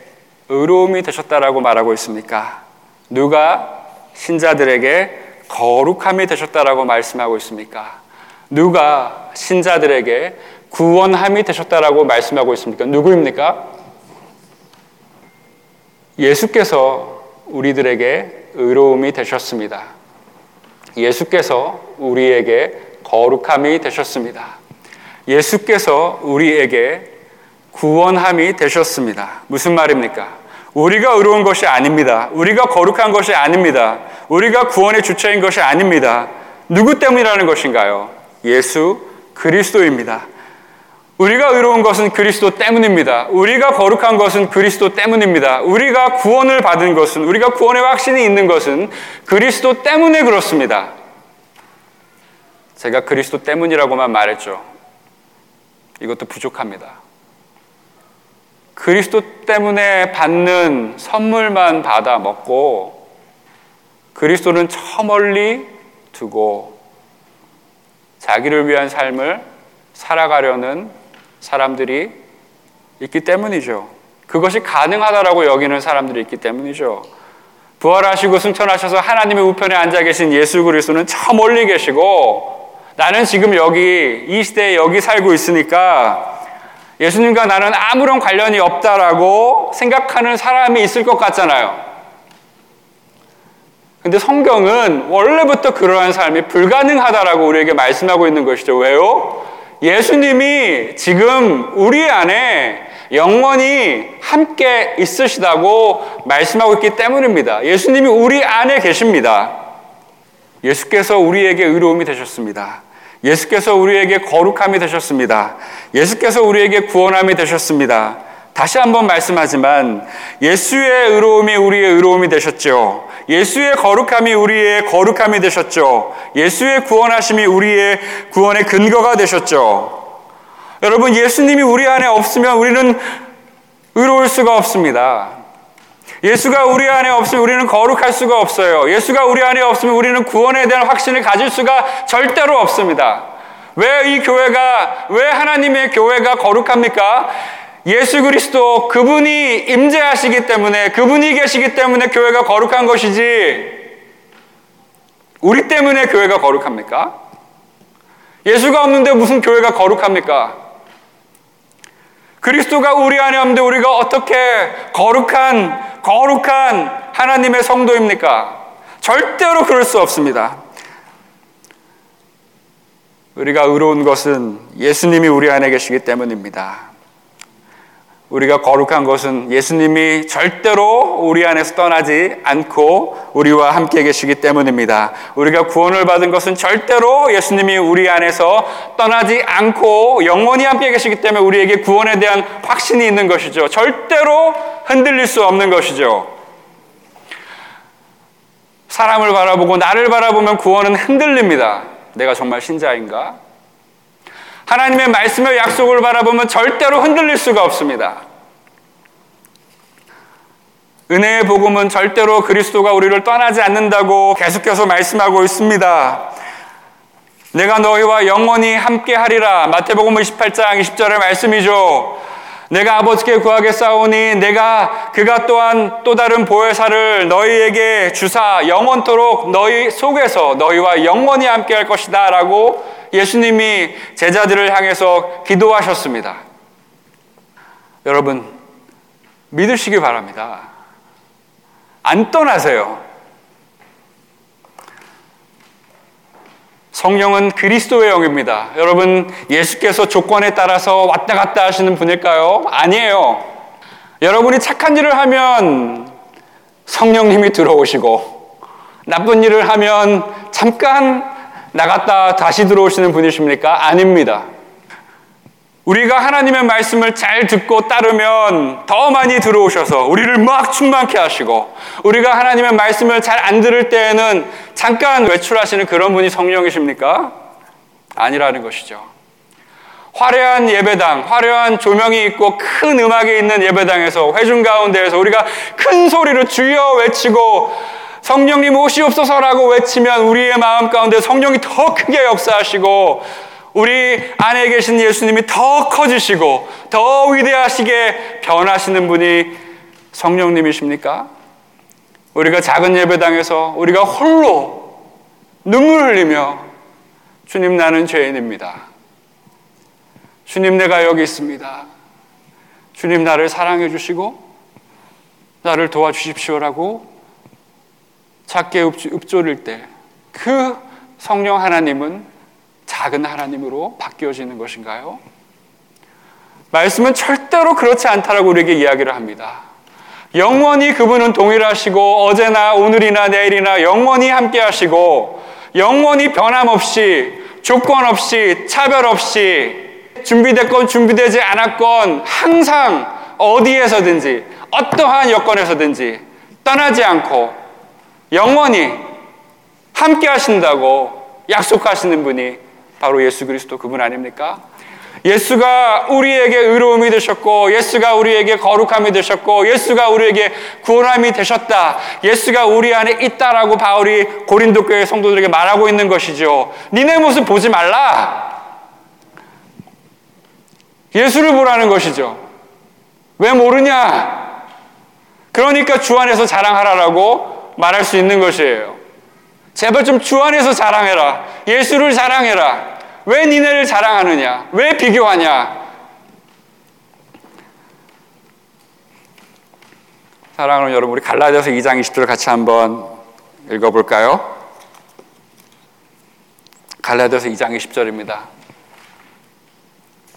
S1: 의로움이 되셨다라고 말하고 있습니까? 누가 신자들에게 거룩함이 되셨다라고 말씀하고 있습니까? 누가 신자들에게 구원함이 되셨다라고 말씀하고 있습니까? 누구입니까? 예수께서 우리들에게 의로움이 되셨습니다. 예수께서 우리에게 거룩함이 되셨습니다. 예수께서 우리에게 구원함이 되셨습니다. 무슨 말입니까? 우리가 의로운 것이 아닙니다. 우리가 거룩한 것이 아닙니다. 우리가 구원의 주체인 것이 아닙니다. 누구 때문이라는 것인가요? 예수 그리스도입니다. 우리가 의로운 것은 그리스도 때문입니다. 우리가 거룩한 것은 그리스도 때문입니다. 우리가 구원을 받은 것은, 우리가 구원의 확신이 있는 것은 그리스도 때문에 그렇습니다. 제가 그리스도 때문이라고만 말했죠. 이것도 부족합니다. 그리스도 때문에 받는 선물만 받아 먹고 그리스도는 저 멀리 두고 자기를 위한 삶을 살아가려는 사람들이 있기 때문이죠. 그것이 가능하다라고 여기는 사람들이 있기 때문이죠. 부활하시고 승천하셔서 하나님의 우편에 앉아 계신 예수 그리스도는 저 멀리 계시고 나는 지금 여기 이 시대에 여기 살고 있으니까 예수님과 나는 아무런 관련이 없다라고 생각하는 사람이 있을 것 같잖아요. 근데 성경은 원래부터 그러한 삶이 불가능하다라고 우리에게 말씀하고 있는 것이죠. 왜요? 예수님이 지금 우리 안에 영원히 함께 있으시다고 말씀하고 있기 때문입니다. 예수님이 우리 안에 계십니다. 예수께서 우리에게 의로움이 되셨습니다. 예수께서 우리에게 거룩함이 되셨습니다. 예수께서 우리에게 구원함이 되셨습니다. 다시 한번 말씀하지만 예수의 의로움이 우리의 의로움이 되셨죠. 예수의 거룩함이 우리의 거룩함이 되셨죠. 예수의 구원하심이 우리의 구원의 근거가 되셨죠. 여러분, 예수님이 우리 안에 없으면 우리는 의로울 수가 없습니다. 예수가 우리 안에 없으면 우리는 거룩할 수가 없어요. 예수가 우리 안에 없으면 우리는 구원에 대한 확신을 가질 수가 절대로 없습니다. 왜 이 교회가, 왜 하나님의 교회가 거룩합니까? 예수 그리스도 그분이 임재하시기 때문에 그분이 계시기 때문에 교회가 거룩한 것이지 우리 때문에 교회가 거룩합니까? 예수가 없는데 무슨 교회가 거룩합니까? 그리스도가 우리 안에 없는데 우리가 어떻게 거룩한 거룩한 하나님의 성도입니까? 절대로 그럴 수 없습니다. 우리가 의로운 것은 예수님이 우리 안에 계시기 때문입니다. 우리가 거룩한 것은 예수님이 절대로 우리 안에서 떠나지 않고 우리와 함께 계시기 때문입니다. 우리가 구원을 받은 것은 절대로 예수님이 우리 안에서 떠나지 않고 영원히 함께 계시기 때문에 우리에게 구원에 대한 확신이 있는 것이죠. 절대로 흔들릴 수 없는 것이죠. 사람을 바라보고 나를 바라보면 구원은 흔들립니다. 내가 정말 신자인가? 하나님의 말씀의 약속을 바라보면 절대로 흔들릴 수가 없습니다. 은혜의 복음은 절대로 그리스도가 우리를 떠나지 않는다고 계속해서 말씀하고 있습니다. 내가 너희와 영원히 함께 하리라. 마태복음 28장 20절의 말씀이죠. 내가 아버지께 구하게 싸우니 내가 그가 또한 또 다른 보혜사를 너희에게 주사 영원토록 너희 속에서 너희와 영원히 함께 할 것이다 라고 예수님이 제자들을 향해서 기도하셨습니다. 여러분, 믿으시기 바랍니다. 안 떠나세요. 성령은 그리스도의 영입니다. 여러분, 예수께서 조건에 따라서 왔다 갔다 하시는 분일까요? 아니에요. 여러분이 착한 일을 하면 성령님이 들어오시고, 나쁜 일을 하면 잠깐 나갔다 다시 들어오시는 분이십니까? 아닙니다. 우리가 하나님의 말씀을 잘 듣고 따르면 더 많이 들어오셔서 우리를 막 충만케 하시고 우리가 하나님의 말씀을 잘 안 들을 때에는 잠깐 외출하시는 그런 분이 성령이십니까? 아니라는 것이죠. 화려한 예배당, 화려한 조명이 있고 큰 음악이 있는 예배당에서 회중 가운데에서 우리가 큰 소리로 주여 외치고 성령님 오시옵소서라고 외치면 우리의 마음 가운데 성령이 더 크게 역사하시고 우리 안에 계신 예수님이 더 커지시고 더 위대하시게 변하시는 분이 성령님이십니까? 우리가 작은 예배당에서 우리가 홀로 눈물 흘리며 주님 나는 죄인입니다. 주님 내가 여기 있습니다. 주님 나를 사랑해 주시고 나를 도와주십시오라고 작게 읊조릴 때 그 성령 하나님은 작은 하나님으로 바뀌어지는 것인가요? 말씀은 절대로 그렇지 않다라고 우리에게 이야기를 합니다. 영원히 그분은 동일하시고 어제나 오늘이나 내일이나 영원히 함께 하시고 영원히 변함없이 조건 없이 차별 없이 준비됐건 준비되지 않았건 항상 어디에서든지 어떠한 여건에서든지 떠나지 않고 영원히 함께 하신다고 약속하시는 분이 바로 예수 그리스도 그분 아닙니까? 예수가 우리에게 의로움이 되셨고, 예수가 우리에게 거룩함이 되셨고, 예수가 우리에게 구원함이 되셨다. 예수가 우리 안에 있다라고 바울이 고린도 교회 성도들에게 말하고 있는 것이죠. 니네 모습 보지 말라. 예수를 보라는 것이죠. 왜 모르냐? 그러니까 주 안에서 자랑하라라고 말할 수 있는 것이에요. 제발 좀 주 안에서 자랑해라. 예수를 자랑해라. 왜 니네를 자랑하느냐? 왜 비교하냐? 사랑하는 여러분, 우리 갈라디아서 2장 20절 같이 한번 읽어볼까요? 갈라디아서 2장 20절입니다.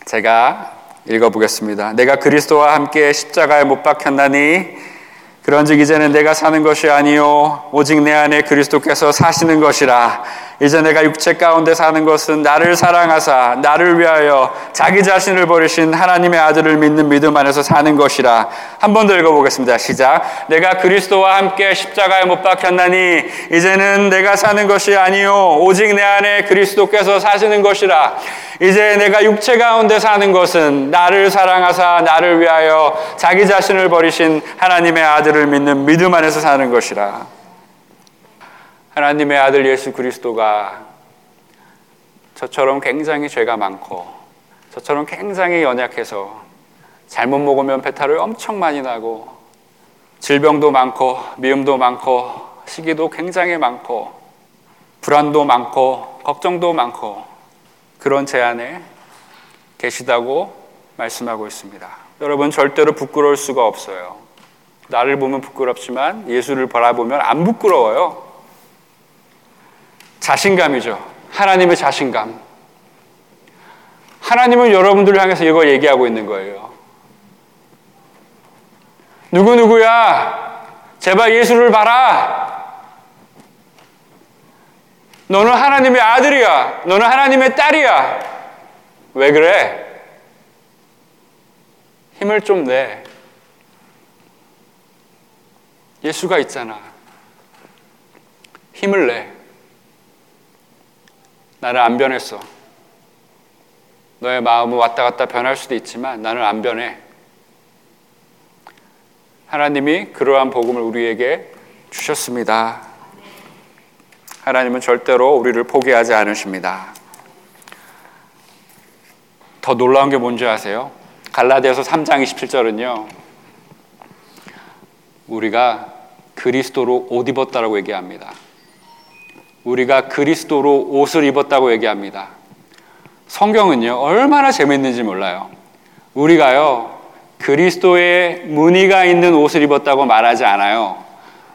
S1: 제가 읽어보겠습니다. 내가 그리스도와 함께 십자가에 못 박혔나니 그런즉 이제는 내가 사는 것이 아니요 오직 내 안에 그리스도께서 사시는 것이라 이제 내가 육체 가운데 사는 것은 나를 사랑하사 나를 위하여 자기 자신을 버리신 하나님의 아들을 믿는 믿음 안에서 사는 것이라. 한 번 더 읽어보겠습니다. 시작. 내가 그리스도와 함께 십자가에 못 박혔나니 이제는 내가 사는 것이 아니요 오직 내 안에 그리스도께서 사시는 것이라. 이제 내가 육체 가운데 사는 것은 나를 사랑하사 나를 위하여 자기 자신을 버리신 하나님의 아들을 믿는 믿음 안에서 사는 것이라. 하나님의 아들 예수 그리스도가 저처럼 굉장히 죄가 많고 저처럼 굉장히 연약해서 잘못 먹으면 배탈을 엄청 많이 나고 질병도 많고 미움도 많고 시기도 굉장히 많고 불안도 많고 걱정도 많고 그런 제 안에 계시다고 말씀하고 있습니다. 여러분 절대로 부끄러울 수가 없어요. 나를 보면 부끄럽지만 예수를 바라보면 안 부끄러워요. 자신감이죠. 하나님의 자신감. 하나님은 여러분들을 향해서 이걸 얘기하고 있는 거예요. 누구누구야? 제발 예수를 봐라. 너는 하나님의 아들이야. 너는 하나님의 딸이야. 왜 그래? 힘을 좀 내. 예수가 있잖아. 힘을 내. 나는 안 변했어. 너의 마음은 왔다 갔다 변할 수도 있지만 나는 안 변해. 하나님이 그러한 복음을 우리에게 주셨습니다. 하나님은 절대로 우리를 포기하지 않으십니다. 더 놀라운 게 뭔지 아세요? 갈라디아서 3장 27절은요. 우리가 그리스도로 옷 입었다라고 얘기합니다. 우리가 그리스도로 옷을 입었다고 얘기합니다. 성경은요, 얼마나 재밌는지 몰라요. 우리가요, 그리스도의 무늬가 있는 옷을 입었다고 말하지 않아요.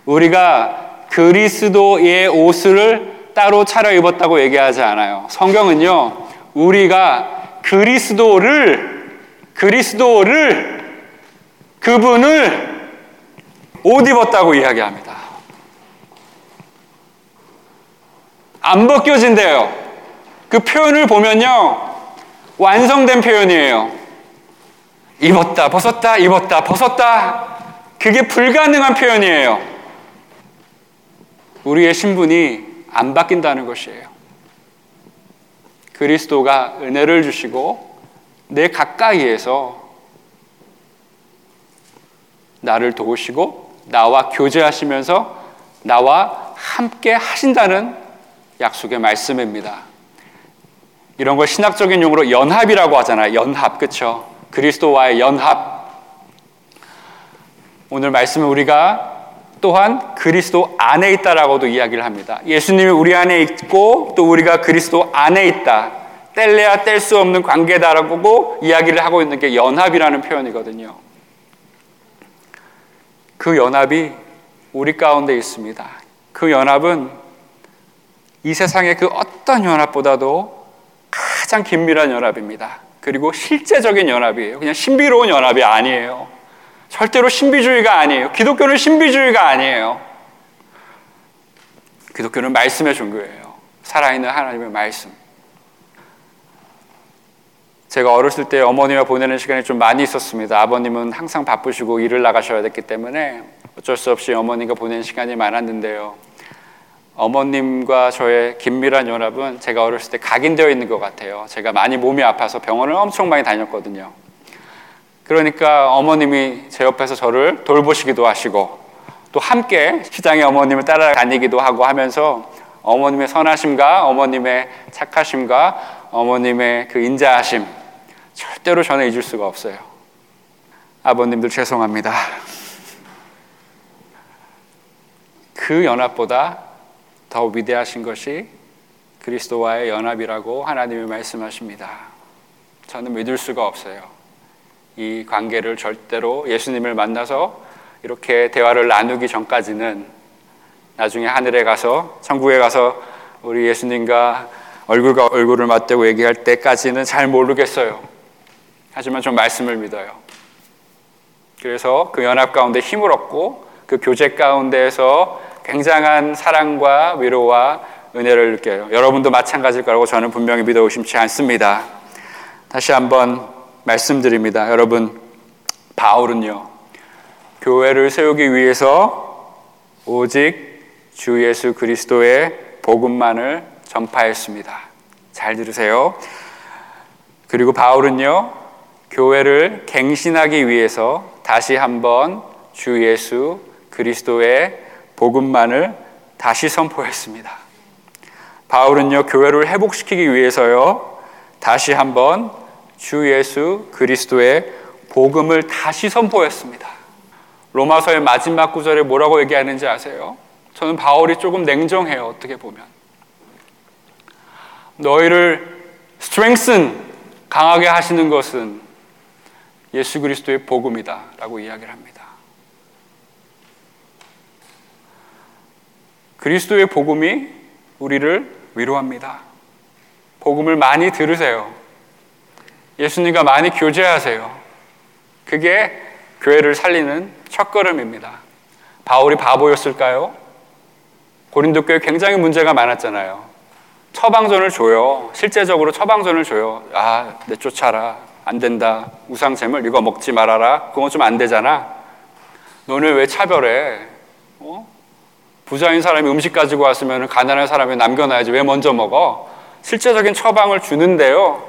S1: 우리가 그리스도의 옷을 따로 차려 입었다고 얘기하지 않아요. 성경은요, 우리가 그리스도를, 그리스도를, 그분을 옷 입었다고 이야기합니다. 안 벗겨진대요. 그 표현을 보면요, 완성된 표현이에요. 입었다, 벗었다, 입었다, 벗었다. 그게 불가능한 표현이에요. 우리의 신분이 안 바뀐다는 것이에요. 그리스도가 은혜를 주시고 내 가까이에서 나를 도우시고 나와 교제하시면서 나와 함께 하신다는 약속의 말씀입니다. 이런 걸 신학적인 용어로 연합이라고 하잖아요. 연합, 그쵸? 그리스도와의 연합. 오늘 말씀은 우리가 또한 그리스도 안에 있다라고도 이야기를 합니다. 예수님이 우리 안에 있고 또 우리가 그리스도 안에 있다. 뗄래야 뗄 수 없는 관계다라고 이야기를 하고 있는 게 연합이라는 표현이거든요. 그 연합이 우리 가운데 있습니다. 그 연합은 이 세상의 그 어떤 연합보다도 가장 긴밀한 연합입니다. 그리고 실제적인 연합이에요. 그냥 신비로운 연합이 아니에요. 절대로 신비주의가 아니에요. 기독교는 신비주의가 아니에요. 기독교는 말씀의 종교예요. 살아있는 하나님의 말씀. 제가 어렸을 때 어머니와 보내는 시간이 좀 많이 있었습니다. 아버님은 항상 바쁘시고 일을 나가셔야 됐기 때문에 어쩔 수 없이 어머니가 보낸 시간이 많았는데요. 어머님과 저의 긴밀한 연합은 제가 어렸을 때 각인되어 있는 것 같아요. 제가 많이 몸이 아파서 병원을 엄청 많이 다녔거든요. 그러니까 어머님이 제 옆에서 저를 돌보시기도 하시고 또 함께 시장에 어머님을 따라다니기도 하고 하면서 어머님의 선하심과 어머님의 착하심과 어머님의 그 인자하심 절대로 저는 잊을 수가 없어요. 아버님들 죄송합니다. 그 연합보다 더 위대하신 것이 그리스도와의 연합이라고 하나님이 말씀하십니다. 저는 믿을 수가 없어요. 이 관계를 절대로 예수님을 만나서 이렇게 대화를 나누기 전까지는 나중에 하늘에 가서 천국에 가서 우리 예수님과 얼굴과 얼굴을 맞대고 얘기할 때까지는 잘 모르겠어요. 하지만 좀 말씀을 믿어요. 그래서 그 연합 가운데 힘을 얻고 그 교제 가운데에서 굉장한 사랑과 위로와 은혜를 느껴요. 여러분도 마찬가지일 거라고 저는 분명히 믿어 의심치 않습니다. 다시 한번 말씀드립니다. 여러분, 바울은요, 교회를 세우기 위해서 오직 주 예수 그리스도의 복음만을 전파했습니다. 잘 들으세요. 그리고 바울은요, 교회를 갱신하기 위해서 다시 한번 주 예수 그리스도의 복음만을 다시 선포했습니다. 바울은요, 교회를 회복시키기 위해서요, 다시 한번 주 예수 그리스도의 복음을 다시 선포했습니다. 로마서의 마지막 구절에 뭐라고 얘기하는지 아세요? 저는 바울이 조금 냉정해요, 어떻게 보면. 너희를 strengthen, 강하게 하시는 것은 예수 그리스도의 복음이다 라고 이야기를 합니다. 그리스도의 복음이 우리를 위로합니다. 복음을 많이 들으세요. 예수님과 많이 교제하세요. 그게 교회를 살리는 첫걸음입니다. 바울이 바보였을까요? 고린도 교회 굉장히 문제가 많았잖아요. 처방전을 줘요. 실제적으로 처방전을 줘요. 아, 내쫓아라. 안 된다. 우상샘을 이거 먹지 말아라. 그건 좀 안 되잖아. 너네 왜 차별해? 어? 부자인 사람이 음식 가지고 왔으면 가난한 사람이 남겨놔야지. 왜 먼저 먹어? 실제적인 처방을 주는데요.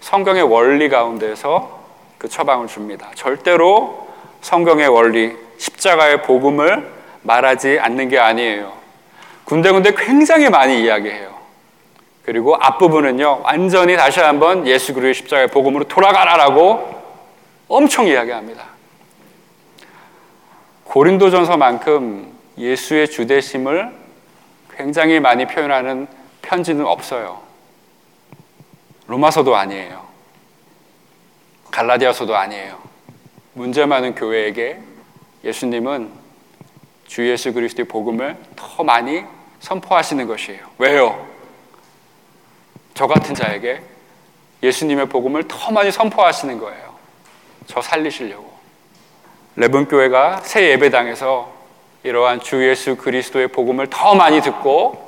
S1: 성경의 원리 가운데서 그 처방을 줍니다. 절대로 성경의 원리, 십자가의 복음을 말하지 않는 게 아니에요. 군데군데 굉장히 많이 이야기해요. 그리고 앞부분은요, 완전히 다시 한번 예수 그리스도의 십자가의 복음으로 돌아가라라고 엄청 이야기합니다. 고린도전서만큼 예수의 주대심을 굉장히 많이 표현하는 편지는 없어요. 로마서도 아니에요. 갈라디아서도 아니에요. 문제 많은 교회에게 예수님은 주 예수 그리스도의 복음을 더 많이 선포하시는 것이에요. 왜요? 저 같은 자에게 예수님의 복음을 더 많이 선포하시는 거예요. 저 살리시려고. 레븐 교회가 새 예배당에서 이러한 주 예수 그리스도의 복음을 더 많이 듣고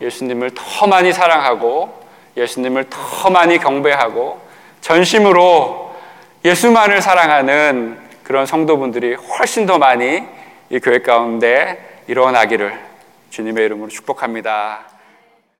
S1: 예수님을 더 많이 사랑하고 예수님을 더 많이 경배하고 전심으로 예수만을 사랑하는 그런 성도분들이 훨씬 더 많이 이 교회 가운데 일어나기를 주님의 이름으로 축복합니다.